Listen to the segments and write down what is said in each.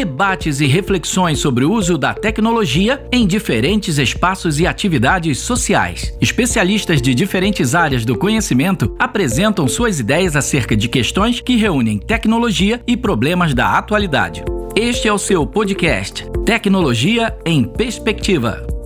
debates e reflexões sobre o uso da tecnologia em diferentes espaços e atividades sociais. Especialistas de diferentes áreas do conhecimento apresentam suas ideias acerca de questões que reúnem tecnologia e problemas da atualidade. Este é o seu podcast Tecnologia em Perspectiva.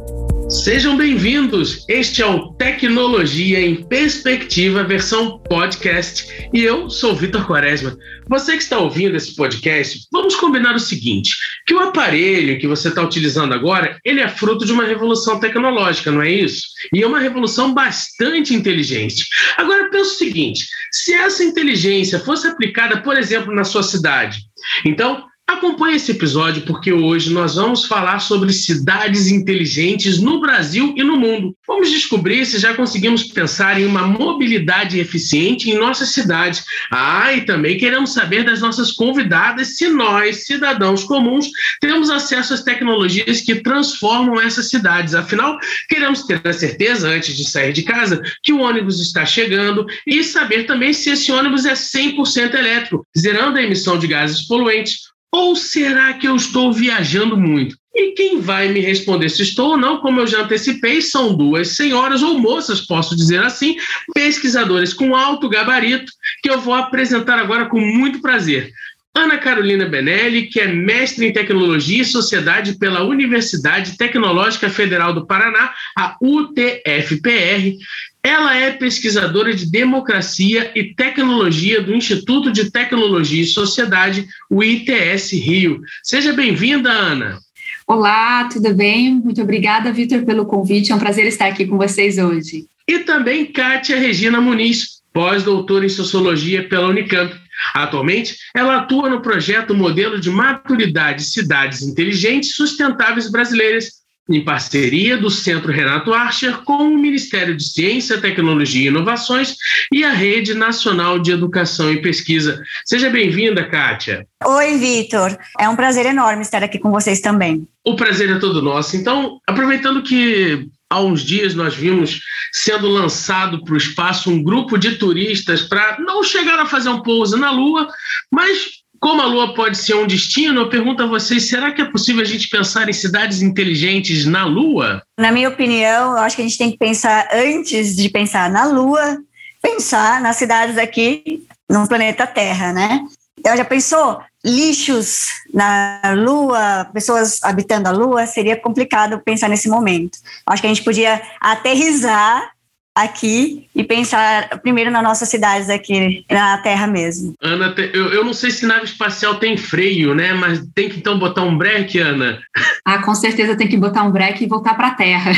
Sejam bem-vindos. Este é o Tecnologia em Perspectiva, versão podcast. E eu sou Vitor Quaresma. Você que está ouvindo esse podcast, vamos combinar o seguinte: que o aparelho que você está utilizando agora, ele é fruto de uma revolução tecnológica, não é isso? E é uma revolução bastante inteligente. Agora pensa o seguinte: se essa inteligência fosse aplicada, por exemplo, na sua cidade, então Acompanhe esse episódio porque hoje nós vamos falar sobre cidades inteligentes no Brasil e no mundo. Vamos descobrir se já conseguimos pensar em uma mobilidade eficiente em nossas cidades. Ah, e também queremos saber das nossas convidadas se nós, cidadãos comuns, temos acesso às tecnologias que transformam essas cidades. Afinal, queremos ter a certeza, antes de sair de casa, que o ônibus está chegando e saber também se esse ônibus é 100% elétrico, zerando a emissão de gases poluentes ou será que eu estou viajando muito? E quem vai me responder se estou ou não, como eu já antecipei, são duas senhoras ou moças, posso dizer assim, pesquisadores com alto gabarito, que eu vou apresentar agora com muito prazer. Ana Carolina Benelli, que é mestre em Tecnologia e Sociedade pela Universidade Tecnológica Federal do Paraná, a UTFPR, ela é pesquisadora de democracia e tecnologia do Instituto de Tecnologia e Sociedade, o ITS Rio. Seja bem-vinda, Ana. Olá, tudo bem? Muito obrigada, Vitor, pelo convite. É um prazer estar aqui com vocês hoje. E também Kátia Regina Muniz, pós-doutora em Sociologia pela Unicamp. Atualmente, ela atua no projeto Modelo de Maturidade Cidades Inteligentes Sustentáveis Brasileiras, em parceria do Centro Renato Archer com o Ministério de Ciência, Tecnologia e Inovações e a Rede Nacional de Educação e Pesquisa. Seja bem-vinda, Kátia. Oi, Vitor. É um prazer enorme estar aqui com vocês também. O prazer é todo nosso. Então, aproveitando que há uns dias nós vimos sendo lançado para o espaço um grupo de turistas para não chegar a fazer um pouso na Lua, mas como a Lua pode ser um destino, eu pergunto a vocês: será que é possível a gente pensar em cidades inteligentes na Lua? Na minha opinião, eu acho que a gente tem que pensar, antes de pensar na Lua, pensar nas cidades aqui no planeta Terra, né? Então, já pensou? Lixos na Lua, pessoas habitando a Lua, seria complicado pensar nesse momento. Acho que a gente podia aterrizar aqui e pensar primeiro nas nossas cidades aqui na Terra mesmo. Ana, eu, eu não sei se nave espacial tem freio, né? Mas tem que então botar um breque, Ana? Ah, com certeza tem que botar um breque e voltar para a Terra.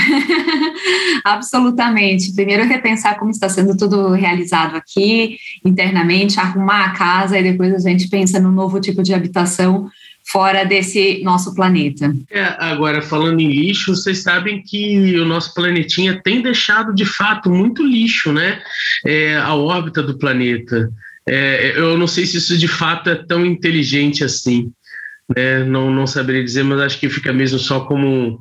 Absolutamente. Primeiro repensar como está sendo tudo realizado aqui internamente, arrumar a casa e depois a gente pensa no novo tipo de habitação fora desse nosso planeta. É, agora, falando em lixo, vocês sabem que o nosso planetinha tem deixado de fato muito lixo, né? É, a órbita do planeta. É, eu não sei se isso de fato é tão inteligente assim. Né? Não, não saberia dizer, mas acho que fica mesmo só como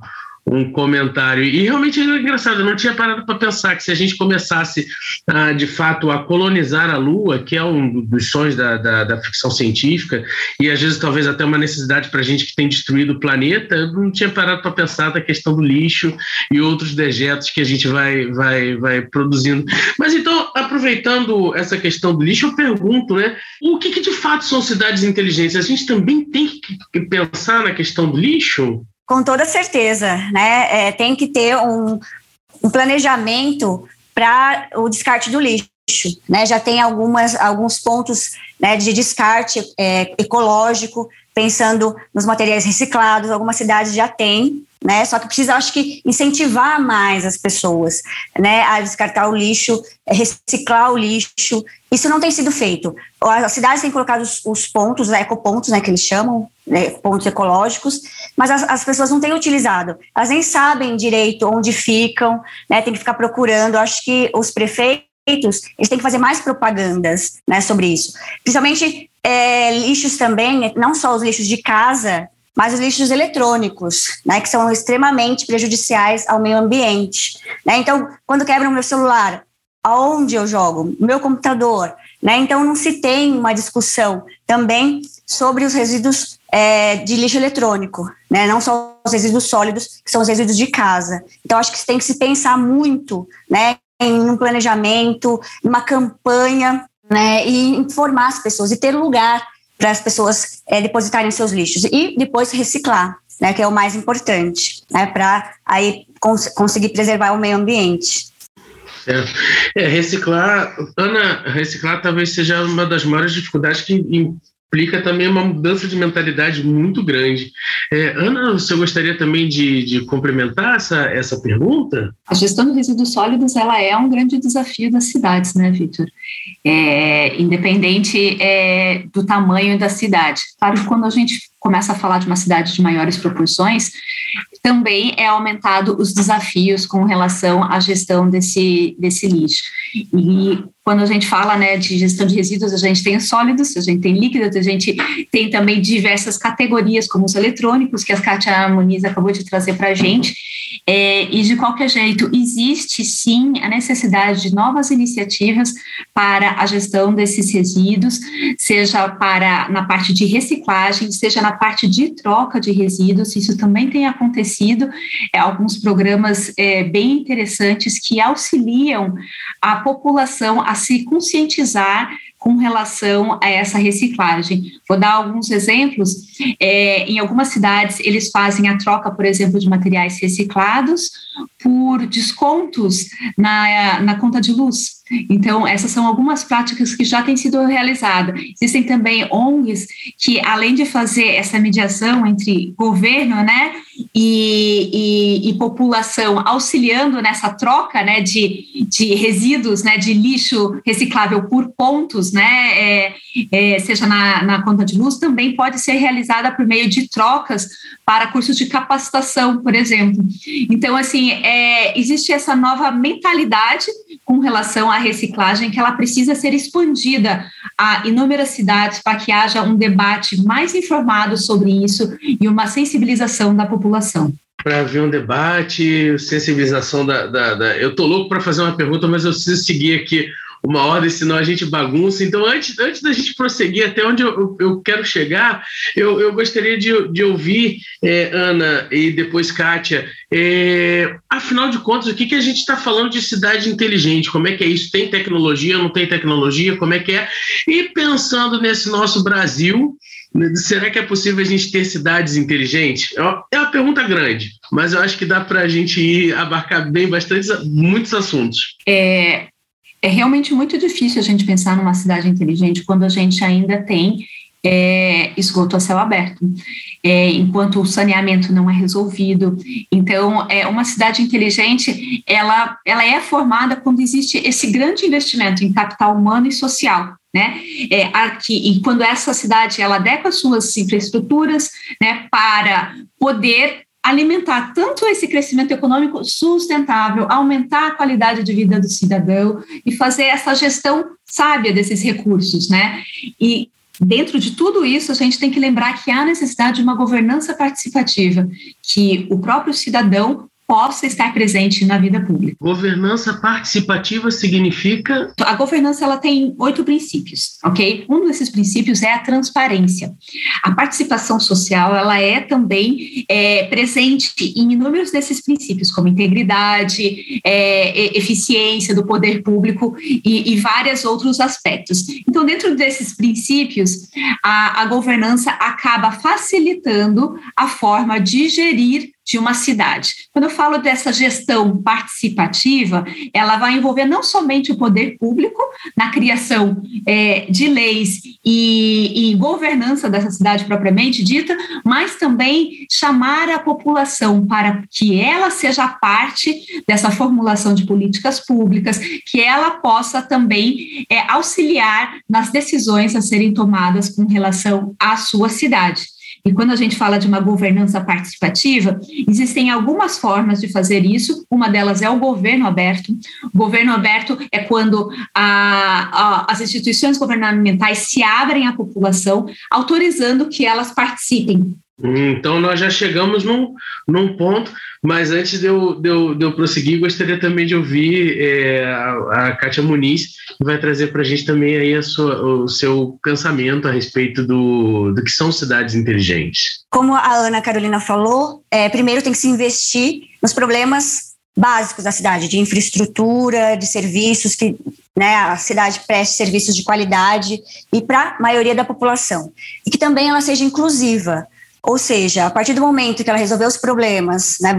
um comentário. E realmente é engraçado, eu não tinha parado para pensar que se a gente começasse, ah, de fato, a colonizar a Lua, que é um dos sonhos da, da, da ficção científica, e às vezes talvez até uma necessidade para a gente que tem destruído o planeta, eu não tinha parado para pensar da questão do lixo e outros dejetos que a gente vai, vai, vai produzindo. Mas então, aproveitando essa questão do lixo, eu pergunto, né, o que, que de fato são cidades inteligentes? A gente também tem que pensar na questão do lixo? Com toda certeza, né? É, tem que ter um, um planejamento para o descarte do lixo. Né? Já tem algumas, alguns pontos né, de descarte é, ecológico, pensando nos materiais reciclados, algumas cidades já têm, né? Só que precisa, acho que, incentivar mais as pessoas, né, a descartar o lixo, reciclar o lixo. Isso não tem sido feito. As cidades têm colocado os, os pontos, ecopontos, né, que eles chamam, né, pontos ecológicos, mas as, as, pessoas não têm utilizado. Elas nem sabem direito onde ficam, né, tem que ficar procurando. Acho que os prefeitos eles têm que fazer mais propagandas né, sobre isso. Principalmente é, lixos também, não só os lixos de casa, mas os lixos eletrônicos, né, que são extremamente prejudiciais ao meio ambiente. Né? Então, quando quebra o meu celular, aonde eu jogo? Meu computador, Né? Então, não se tem uma discussão também sobre os resíduos é, de lixo eletrônico, né? não só os resíduos sólidos, que são os resíduos de casa. Então, acho que tem que se pensar muito né, em um planejamento, em uma campanha, né, e informar as pessoas e ter lugar para as pessoas é, depositarem seus lixos e depois reciclar, né, que é o mais importante, né, para aí cons conseguir preservar o meio ambiente. É, reciclar, Ana, reciclar talvez seja uma das maiores dificuldades que implica também uma mudança de mentalidade muito grande. É, Ana, você gostaria também de, de complementar essa, essa pergunta? A gestão de resíduos sólidos ela é um grande desafio das cidades, né, Vitor? É, independente é, do tamanho da cidade. Claro que quando a gente começa a falar de uma cidade de maiores proporções, também é aumentado os desafios com relação à gestão desse, desse lixo. E quando a gente fala né, de gestão de resíduos, a gente tem sólidos, a gente tem líquidos, a gente tem também diversas categorias, como os eletrônicos, que a Kátia Muniz acabou de trazer para a gente. É, e, de qualquer jeito, existe sim a necessidade de novas iniciativas para a gestão desses resíduos, seja para na parte de reciclagem, seja na parte de troca de resíduos. Isso também tem acontecido. É, alguns programas é, bem interessantes que auxiliam a população a se conscientizar com relação a essa reciclagem. Vou dar alguns exemplos. É, em algumas cidades, eles fazem a troca, por exemplo, de materiais reciclados por descontos na, na conta de luz. Então, essas são algumas práticas que já têm sido realizadas. Existem também ONGs que, além de fazer essa mediação entre governo né, e, e, e população, auxiliando nessa troca né, de, de resíduos, né, de lixo reciclável por pontos, né, é, é, seja na, na conta de luz, também pode ser realizada por meio de trocas para cursos de capacitação, por exemplo. Então, assim, é, existe essa nova mentalidade com relação à reciclagem que ela precisa ser expandida a inúmeras cidades para que haja um debate mais informado sobre isso e uma sensibilização da população para ver um debate, sensibilização da. da, da... Eu tô louco para fazer uma pergunta, mas eu preciso seguir aqui uma ordem, senão a gente bagunça. Então, antes, antes da gente prosseguir até onde eu, eu quero chegar, eu, eu gostaria de, de ouvir, é, Ana e depois Kátia, é, afinal de contas, o que, que a gente está falando de cidade inteligente? Como é que é isso? Tem tecnologia, não tem tecnologia? Como é que é? E pensando nesse nosso Brasil, Será que é possível a gente ter cidades inteligentes? É uma pergunta grande, mas eu acho que dá para a gente ir abarcar bem bastante, muitos assuntos. É, é realmente muito difícil a gente pensar numa cidade inteligente quando a gente ainda tem é, esgoto a céu aberto, é, enquanto o saneamento não é resolvido. Então, é uma cidade inteligente, ela, ela é formada quando existe esse grande investimento em capital humano e social. Né? É, aqui, e quando essa cidade ela adequa suas infraestruturas né, para poder alimentar tanto esse crescimento econômico sustentável, aumentar a qualidade de vida do cidadão e fazer essa gestão sábia desses recursos, né? E dentro de tudo isso, a gente tem que lembrar que há necessidade de uma governança participativa, que o próprio cidadão possa estar presente na vida pública. Governança participativa significa? A governança ela tem oito princípios, ok? Um desses princípios é a transparência. A participação social ela é também é, presente em inúmeros desses princípios, como integridade, é, eficiência do poder público e, e, vários outros aspectos. Então, dentro desses princípios, a, a governança acaba facilitando a forma de gerir de uma cidade. Quando eu falo dessa gestão participativa, ela vai envolver não somente o poder público na criação é, de leis e, e, governança dessa cidade propriamente dita, mas também chamar a população para que ela seja parte dessa formulação de políticas públicas, que ela possa também é, auxiliar nas decisões a serem tomadas com relação à sua cidade. E quando a gente fala de uma governança participativa, existem algumas formas de fazer isso. Uma delas é o governo aberto. O governo aberto é quando a, a, as instituições governamentais se abrem à população, autorizando que elas participem Então, nós já chegamos num, num ponto, mas antes de eu, de eu, de eu prosseguir, gostaria também de ouvir é, a, a Kátia Muniz, que vai trazer para a gente também aí a sua, o seu pensamento a respeito do, do que são cidades inteligentes. Como a Ana Carolina falou, é, primeiro tem que se investir nos problemas básicos da cidade, de infraestrutura, de serviços, que né, a cidade preste serviços de qualidade e para a maioria da população. E que também ela seja inclusiva. Ou seja, a partir do momento que ela resolver os problemas né,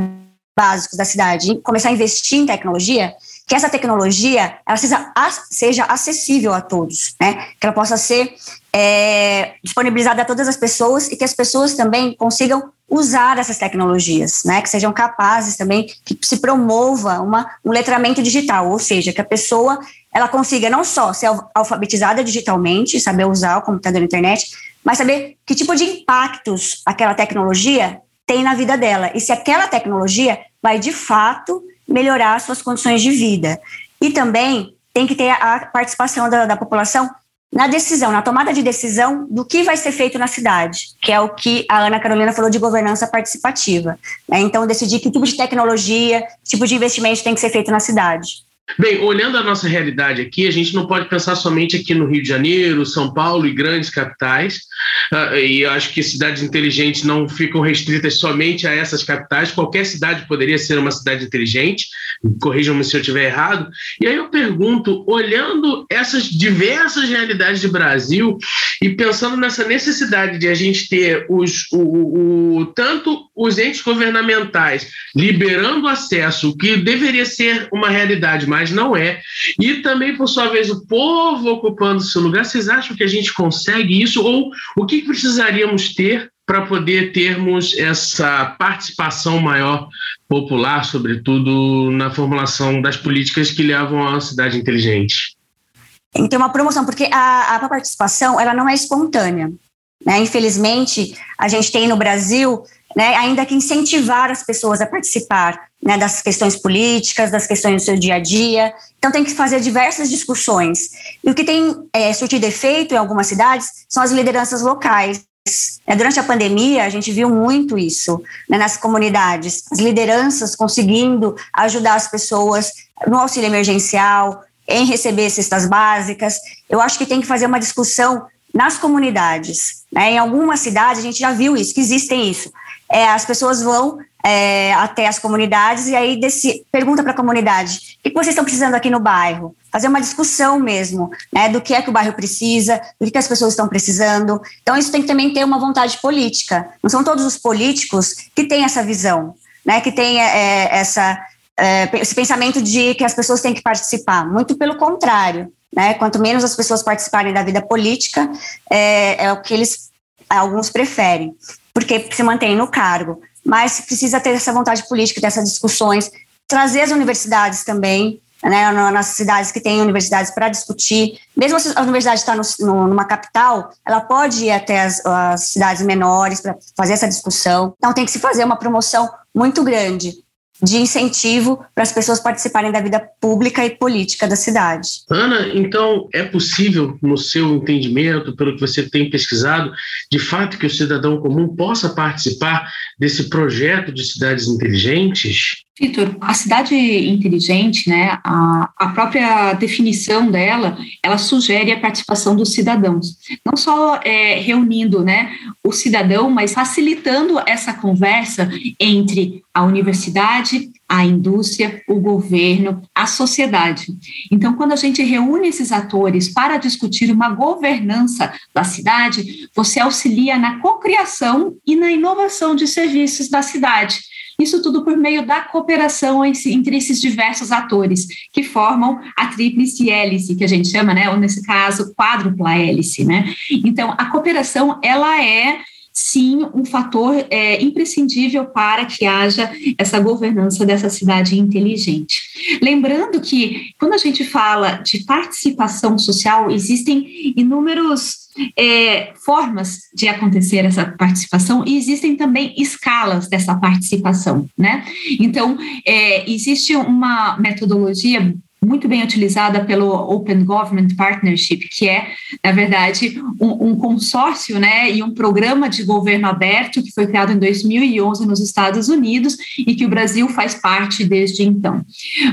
básicos da cidade começar a investir em tecnologia, que essa tecnologia ela seja, seja acessível a todos, né? que ela possa ser é, disponibilizada a todas as pessoas e que as pessoas também consigam usar essas tecnologias, né? que sejam capazes também, que se promova uma, um letramento digital, ou seja, que a pessoa ela consiga não só ser alfabetizada digitalmente, saber usar o computador e a internet, mas saber que tipo de impactos aquela tecnologia tem na vida dela e se aquela tecnologia vai de fato melhorar suas condições de vida. E também tem que ter a participação da, da população na decisão, na tomada de decisão do que vai ser feito na cidade, que é o que a Ana Carolina falou de governança participativa. Né? Então, decidir que tipo de tecnologia, que tipo de investimento tem que ser feito na cidade. Bem, olhando a nossa realidade aqui, a gente não pode pensar somente aqui no Rio de Janeiro, São Paulo e grandes capitais, uh, e acho que cidades inteligentes não ficam restritas somente a essas capitais, qualquer cidade poderia ser uma cidade inteligente, corrijam-me se eu estiver errado. E aí eu pergunto, olhando essas diversas realidades do Brasil e pensando nessa necessidade de a gente ter os, o, o tanto os entes governamentais liberando acesso, o que deveria ser uma realidade, mas não é. E também, por sua vez, o povo ocupando seu lugar. Vocês acham que a gente consegue isso? Ou o que precisaríamos ter para poder termos essa participação maior popular, sobretudo na formulação das políticas que levam uma cidade inteligente? Tem que ter uma promoção, porque a, a participação ela não é espontânea. Né? Infelizmente, a gente tem no Brasil né, ainda que incentivar as pessoas a participar né, das questões políticas, das questões do seu dia a dia. Então, tem que fazer diversas discussões. E o que tem é, surtido efeito em algumas cidades são as lideranças locais. É, durante a pandemia, a gente viu muito isso né, nas comunidades, as lideranças conseguindo ajudar as pessoas no auxílio emergencial, em receber cestas básicas. Eu acho que tem que fazer uma discussão nas comunidades. Né? Em algumas cidades, a gente já viu isso, que existem isso é, as pessoas vão é, até as comunidades e aí desse, pergunta para a comunidade: o que vocês estão precisando aqui no bairro? Fazer uma discussão mesmo, né, do que é que o bairro precisa, do que as pessoas estão precisando. Então, isso tem que também ter uma vontade política. Não são todos os políticos que têm essa visão, né, que têm é, essa, é, esse pensamento de que as pessoas têm que participar. Muito pelo contrário. Né, quanto menos as pessoas participarem da vida política, é, é o que eles alguns preferem porque se mantém no cargo. Mas precisa ter essa vontade política, ter essas discussões, trazer as universidades também, né, nas cidades que têm universidades para discutir. Mesmo se a universidade está numa capital, ela pode ir até as, as cidades menores para fazer essa discussão. Então, tem que se fazer uma promoção muito grande de incentivo para as pessoas participarem da vida pública e política da cidade. Ana, então é possível, no seu entendimento, pelo que você tem pesquisado, de fato que o cidadão comum possa participar desse projeto de cidades inteligentes? Vitor, a cidade inteligente, né, a, a própria definição dela, ela sugere a participação dos cidadãos, não só é, reunindo, né, o cidadão, mas facilitando essa conversa entre a universidade, a indústria, o governo, a sociedade. Então, quando a gente reúne esses atores para discutir uma governança da cidade, você auxilia na cocriação e na inovação de serviços da cidade isso tudo por meio da cooperação entre esses diversos atores que formam a tríplice hélice, que a gente chama, né, ou nesse caso, quádrupla hélice, né? Então, a cooperação, ela é sim um fator é, imprescindível para que haja essa governança dessa cidade inteligente. Lembrando que, quando a gente fala de participação social, existem inúmeros é, formas de acontecer essa participação e existem também escalas dessa participação, né? Então, é, existe uma metodologia muito bem utilizada pelo Open Government Partnership, que é, na verdade, um, um consórcio né, e um programa de governo aberto que foi criado em 2011 nos Estados Unidos e que o Brasil faz parte desde então.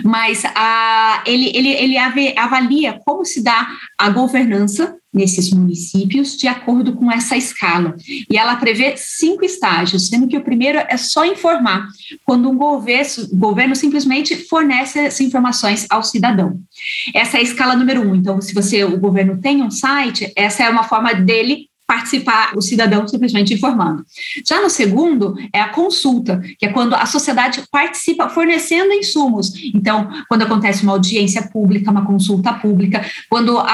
Mas a, ele, ele, ele avalia como se dá a governança nesses municípios de acordo com essa escala. E ela prevê cinco estágios, sendo que o primeiro é só informar, quando um governo, governo simplesmente fornece essas informações ao cidadão. Essa é a escala número um. Então, se você o governo tem um site, essa é uma forma dele participar o cidadão simplesmente informando. Já no segundo é a consulta, que é quando a sociedade participa fornecendo insumos. Então, quando acontece uma audiência pública, uma consulta pública, quando a,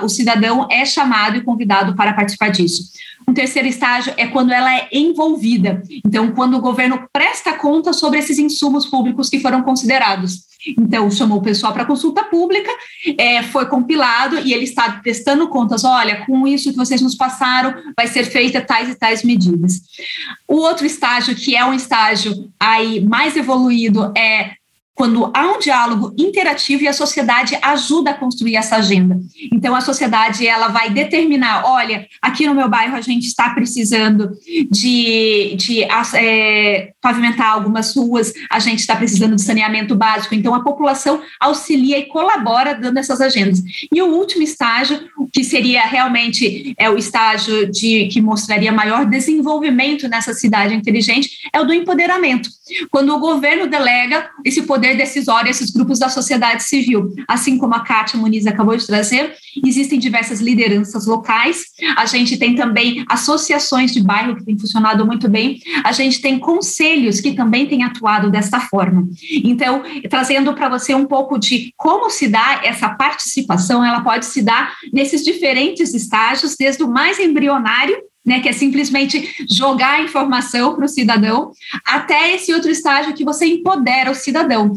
a, o cidadão é chamado e convidado para participar disso. Um terceiro estágio é quando ela é envolvida. Então, quando o governo presta conta sobre esses insumos públicos que foram considerados. Então, chamou o pessoal para consulta pública, é, foi compilado e ele está testando contas. Olha, com isso que vocês nos passaram, vai ser feita tais e tais medidas. O outro estágio, que é um estágio aí mais evoluído, é quando há um diálogo interativo e a sociedade ajuda a construir essa agenda. Então, a sociedade ela vai determinar, olha, aqui no meu bairro a gente está precisando de, de é, pavimentar algumas ruas, a gente está precisando de saneamento básico. Então, a população auxilia e colabora dando essas agendas. E o último estágio, que seria realmente é o estágio de que mostraria maior desenvolvimento nessa cidade inteligente, é o do empoderamento. Quando o governo delega esse poder decisório a esses grupos da sociedade civil. Assim como a Kátia Muniz acabou de trazer, existem diversas lideranças locais, a gente tem também associações de bairro que têm funcionado muito bem, a gente tem conselhos que também têm atuado desta forma. Então, trazendo para você um pouco de como se dá essa participação, ela pode se dar nesses diferentes estágios, desde o mais embrionário né, que é simplesmente jogar a informação para o cidadão, até esse outro estágio que você empodera o cidadão.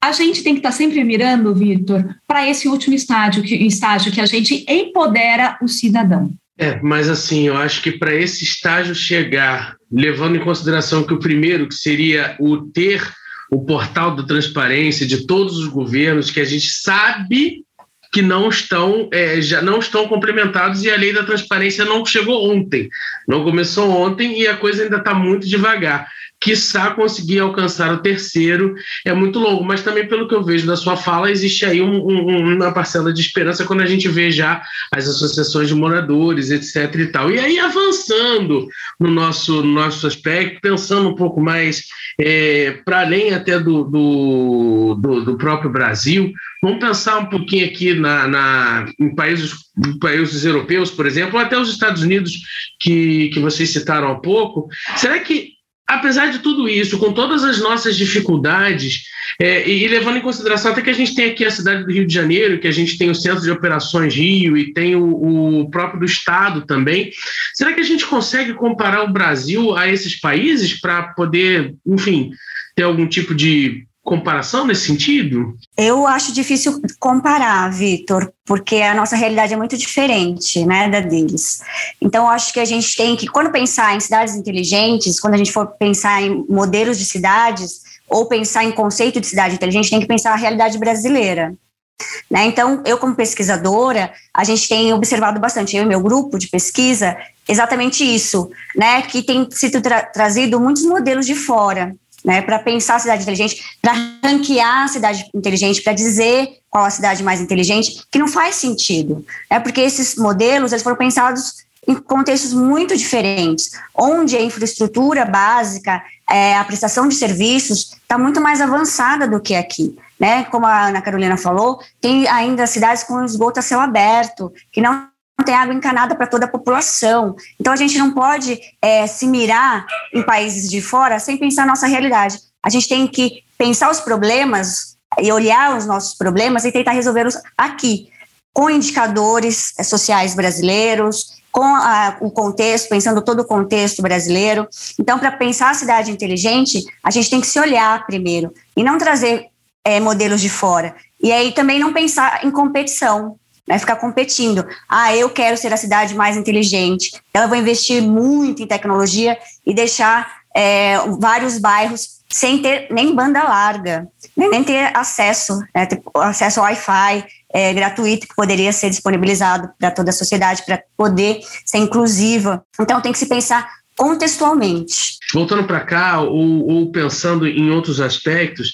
A gente tem que estar tá sempre mirando, Vitor, para esse último estágio que, estágio que a gente empodera o cidadão. É, mas assim, eu acho que para esse estágio chegar, levando em consideração que o primeiro, que seria o ter o portal da transparência de todos os governos, que a gente sabe que não estão é, já não estão complementados e a lei da transparência não chegou ontem, não começou ontem e a coisa ainda está muito devagar. Quiçá conseguir alcançar o terceiro é muito longo, mas também pelo que eu vejo da sua fala, existe aí um, um, uma parcela de esperança quando a gente vê já as associações de moradores, etc. e tal. E aí, avançando no nosso, no nosso aspecto, pensando um pouco mais é, para além até do, do, do, do próprio Brasil, Vamos pensar um pouquinho aqui na, na, em países, países europeus, por exemplo, ou até os Estados Unidos, que, que vocês citaram há pouco. Será que, apesar de tudo isso, com todas as nossas dificuldades, é, e, e, levando em consideração até que a gente tem aqui a cidade do Rio de Janeiro, que a gente tem o Centro de Operações Rio e tem o, o próprio do Estado também, será que a gente consegue comparar o Brasil a esses países para poder, enfim, ter algum tipo de comparação nesse sentido? Eu acho difícil comparar, Vitor, porque a nossa realidade é muito diferente, né, da deles. Então, acho que a gente tem que, quando pensar em cidades inteligentes, quando a gente for pensar em modelos de cidades ou pensar em conceito de cidade inteligente, tem que pensar a realidade brasileira. Né? Então, eu como pesquisadora, a gente tem observado bastante, eu e meu grupo de pesquisa, exatamente isso, né? que tem sido tra trazido muitos modelos de fora, né, para pensar a cidade inteligente, para ranquear a cidade inteligente, para dizer qual a cidade mais inteligente, que não faz sentido, né, porque esses modelos eles foram pensados em contextos muito diferentes, onde a infraestrutura básica, é, a prestação de serviços está muito mais avançada do que aqui. Né? Como a Ana Carolina falou, tem ainda cidades com esgoto a céu aberto, que não tem água encanada para toda a população. Então a gente não pode é, se mirar em países de fora sem pensar nossa realidade. A gente tem que pensar os problemas e olhar os nossos problemas e tentar resolvê-los aqui, com indicadores é, sociais brasileiros, com a, o contexto, pensando todo o contexto brasileiro. Então, para pensar a cidade inteligente, a gente tem que se olhar primeiro e não trazer é, modelos de fora. E aí também não pensar em competição, né, ficar competindo. Ah, eu quero ser a cidade mais inteligente, então eu vou investir muito em tecnologia e deixar é, vários bairros sem ter nem banda larga, nem ter acesso, né, ter acesso ao Wi-Fi é, gratuito que poderia ser disponibilizado para toda a sociedade para poder ser inclusiva. Então tem que se pensar contextualmente. Voltando para cá, ou, ou, pensando em outros aspectos,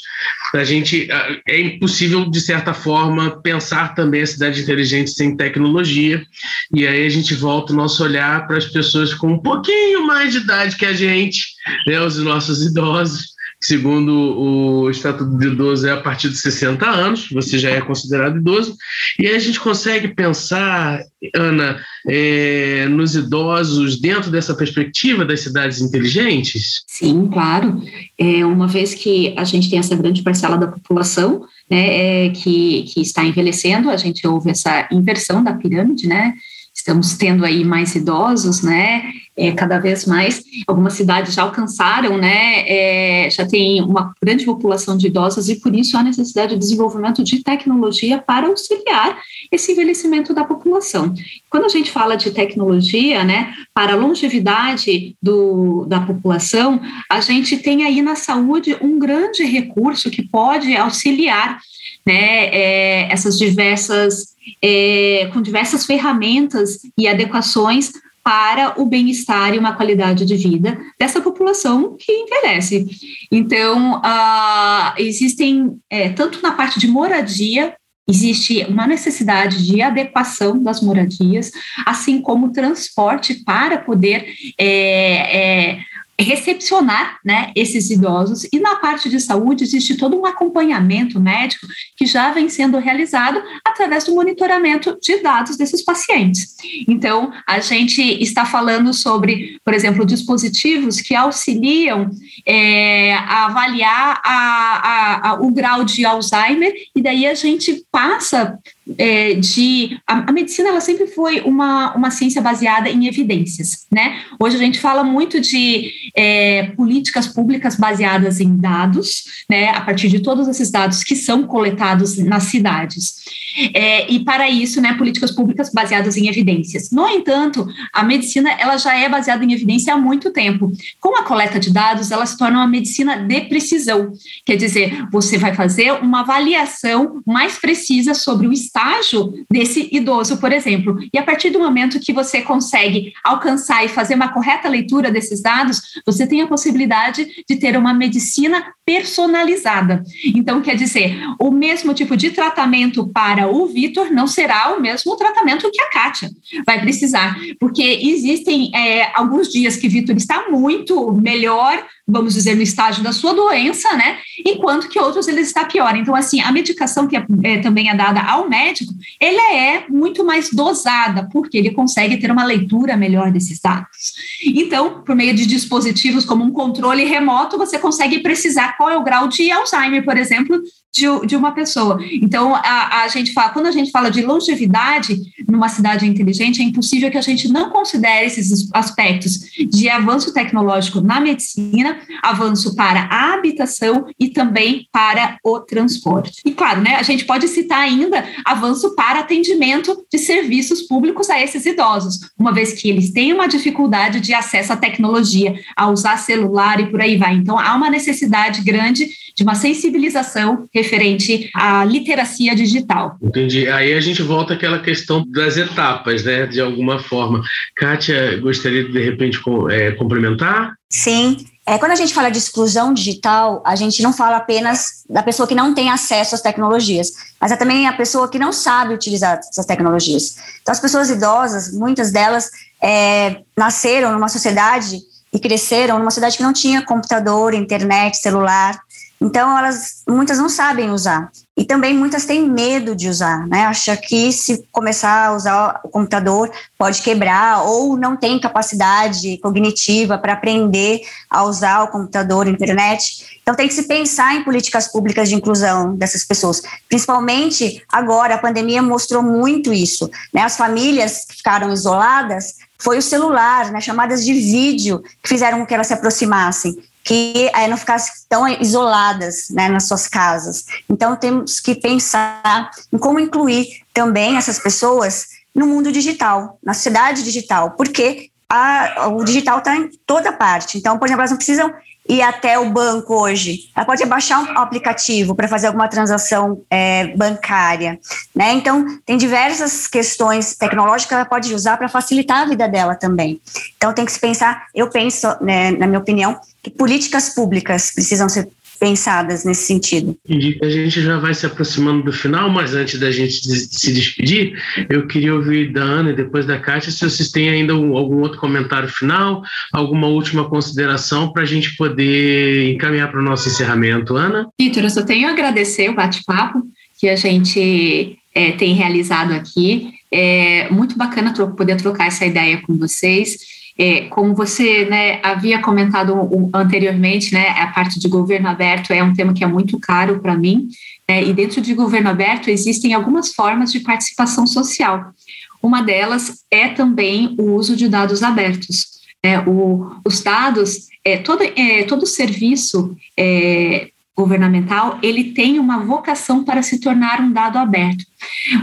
a gente é impossível, de certa forma, pensar também a cidade inteligente sem tecnologia. E aí a gente volta o nosso olhar para as pessoas com um pouquinho mais de idade que a gente, né, os nossos idosos, segundo o Estatuto de Idoso, é a partir de 60 anos, você já é considerado idoso. E aí a gente consegue pensar, Ana, é, nos idosos dentro dessa perspectiva das cidades inteligentes? Sim, claro. É, uma vez que a gente tem essa grande parcela da população né, é, que, que está envelhecendo, a gente houve essa inversão da pirâmide, né? Estamos tendo aí mais idosos, né? É, cada vez mais. Algumas cidades já alcançaram, né? É, já tem uma grande população de idosos e por isso há necessidade de desenvolvimento de tecnologia para auxiliar esse envelhecimento da população. Quando a gente fala de tecnologia, né? Para a longevidade do, da população, a gente tem aí na saúde um grande recurso que pode auxiliar né, é, essas diversas, é, com diversas ferramentas e adequações para o bem-estar e uma qualidade de vida dessa população que envelhece. Então, uh, existem, é, tanto na parte de moradia, existe uma necessidade de adequação das moradias, assim como transporte para poder é, é, recepcionar né, esses idosos e na parte de saúde existe todo um acompanhamento médico que já vem sendo realizado através do monitoramento de dados desses pacientes. Então, a gente está falando sobre, por exemplo, dispositivos que auxiliam é, a avaliar a, a, a, o grau de Alzheimer e daí a gente passa é, de a, a, medicina ela sempre foi uma, uma ciência baseada em evidências, né? Hoje a gente fala muito de é, políticas públicas baseadas em dados, né? A partir de todos esses dados que são coletados nas cidades. É, e para isso, né, políticas públicas baseadas em evidências. No entanto, a medicina ela já é baseada em evidência há muito tempo. Com a coleta de dados, ela se torna uma medicina de precisão. Quer dizer, você vai fazer uma avaliação mais precisa sobre o estágio desse idoso, por exemplo. E a partir do momento que você consegue alcançar e fazer uma correta leitura desses dados, você tem a possibilidade de ter uma medicina personalizada. Então, quer dizer, o mesmo tipo de tratamento para o Vitor não será o mesmo tratamento que a Kátia vai precisar, porque existem é, alguns dias que Vitor está muito melhor, vamos dizer, no estágio da sua doença, né? Enquanto que outros ele está pior. Então, assim, a medicação que é, é, também é dada ao médico, ela é muito mais dosada, porque ele consegue ter uma leitura melhor desses dados. Então, por meio de dispositivos como um controle remoto, você consegue precisar qual é o grau de Alzheimer, por exemplo, de, de uma pessoa. Então, a, a gente fala, quando a gente fala de longevidade numa cidade inteligente, é impossível que a gente não considere esses aspectos de avanço tecnológico na medicina, avanço para a habitação e também para o transporte. E claro, né, a gente pode citar ainda avanço para atendimento de serviços públicos a esses idosos, uma vez que eles têm uma dificuldade de acesso à tecnologia, a usar celular e por aí vai. Então, há uma necessidade grande de uma sensibilização referente à literacia digital. Entendi. Aí a gente volta àquela questão das etapas, né, de alguma forma. Kátia, gostaria de, de repente, é, complementar? Sim. É, quando a gente fala de exclusão digital, a gente não fala apenas da pessoa que não tem acesso às tecnologias, mas é também a pessoa que não sabe utilizar essas tecnologias. Então, as pessoas idosas, muitas delas é, nasceram numa sociedade e cresceram numa cidade que não tinha computador, internet, celular. Então, elas muitas não sabem usar. E também muitas têm medo de usar, né? Acha que se começar a usar o computador pode quebrar ou não tem capacidade cognitiva para aprender a usar o computador, internet. Então tem que se pensar em políticas públicas de inclusão dessas pessoas. Principalmente agora, a pandemia mostrou muito isso, né? As famílias que ficaram isoladas foi o celular, né? Chamadas de vídeo que fizeram com que elas se aproximassem que aí não ficassem tão isoladas né, nas suas casas. Então, temos que pensar em como incluir também essas pessoas no mundo digital, na sociedade digital, porque a, o digital está em toda parte. Então, por exemplo, elas não precisam ir até o banco hoje. Ela pode baixar um aplicativo para fazer alguma transação é, bancária, né? Então tem diversas questões tecnológicas que ela pode usar para facilitar a vida dela também. Então tem que se pensar. Eu penso, né, na minha opinião, que políticas públicas precisam ser pensadas nesse sentido. Entendi. A gente já vai se aproximando do final, mas antes da gente se despedir, eu queria ouvir da Ana e depois da Kátia se vocês têm ainda algum outro comentário final, alguma última consideração para a gente poder encaminhar para o nosso encerramento. Ana? Vitor, eu só tenho a agradecer o bate-papo que a gente é, tem realizado aqui. É muito bacana poder trocar essa ideia com vocês. É, como você né, havia comentado anteriormente, né, a parte de governo aberto é um tema que é muito caro para mim, né, e dentro de governo aberto existem algumas formas de participação social. Uma delas é também o uso de dados abertos. Né, o, os dados, é, todo, é, todo serviço é, governamental, ele tem uma vocação para se tornar um dado aberto,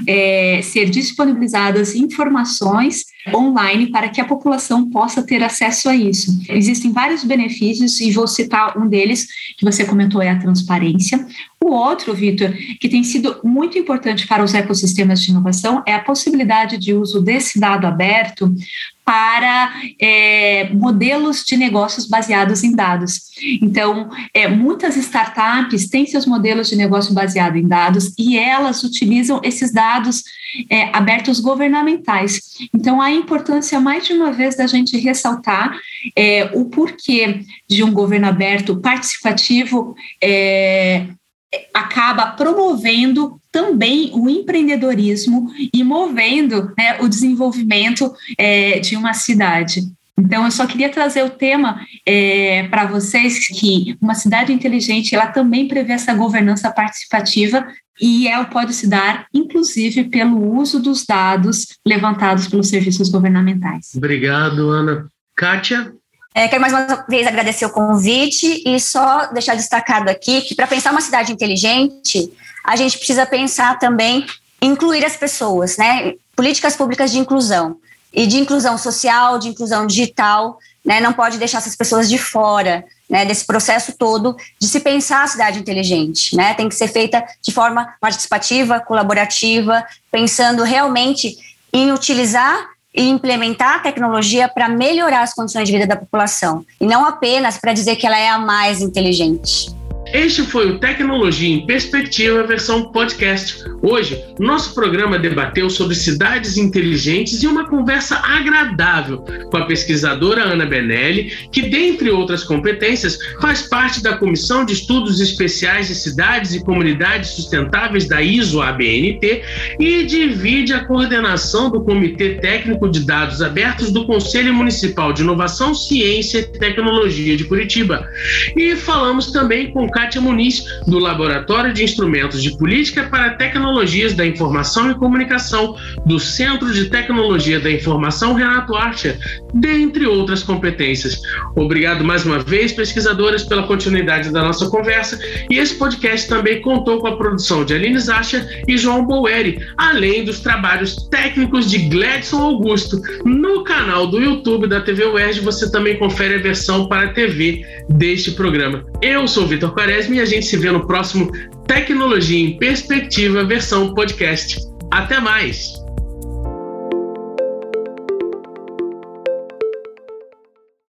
é, ser disponibilizadas informações online para que a população possa ter acesso a isso. Existem vários benefícios e vou citar um deles que você comentou é a transparência. O outro, Vitor, que tem sido muito importante para os ecossistemas de inovação é a possibilidade de uso desse dado aberto para é, modelos de negócios baseados em dados. Então, é, muitas startups têm seus modelos de negócio baseado em dados e elas utilizam esses dados é, abertos governamentais. Então, a importância, mais de uma vez, da gente ressaltar é, o porquê de um governo aberto participativo é, acaba promovendo também o empreendedorismo e movendo né, o desenvolvimento é, de uma cidade. Então, eu só queria trazer o tema é, para vocês que uma cidade inteligente ela também prevê essa governança participativa e ela pode se dar, inclusive, pelo uso dos dados levantados pelos serviços governamentais. Obrigado, Ana. Kátia? É, quero mais uma vez agradecer o convite e só deixar destacado aqui que para pensar uma cidade inteligente, a gente precisa pensar também incluir as pessoas, né? Políticas públicas de inclusão e de inclusão social, de inclusão digital, né? Não pode deixar essas pessoas de fora, né? Desse processo todo de se pensar a cidade inteligente, né? Tem que ser feita de forma participativa, colaborativa, pensando realmente em utilizar e implementar a tecnologia para melhorar as condições de vida da população, e não apenas para dizer que ela é a mais inteligente. Este foi o Tecnologia em Perspectiva, versão podcast. Hoje, nosso programa debateu sobre cidades inteligentes e uma conversa agradável com a pesquisadora Ana Benelli, que, dentre outras competências, faz parte da Comissão de Estudos Especiais de Cidades e Comunidades Sustentáveis da ISO-ABNT e divide a coordenação do Comitê Técnico de Dados Abertos do Conselho Municipal de Inovação, Ciência e Tecnologia de Curitiba. E falamos também com Kátia Muniz, do Laboratório de Instrumentos de Política para Tecnologias da Informação e Comunicação, do Centro de Tecnologia da Informação Renato Archer, dentre outras competências. Obrigado mais uma vez, pesquisadoras, pela continuidade da nossa conversa. E esse podcast também contou com a produção de Aline Zacha e João Boeri, além dos trabalhos técnicos de Gladson Augusto. No canal do YouTube da TV UERJ, você também confere a versão para a TV deste programa. Eu sou Vitor Quaresma Quaresma e a gente se vê no próximo Tecnologia em Perspectiva, versão podcast. Até mais!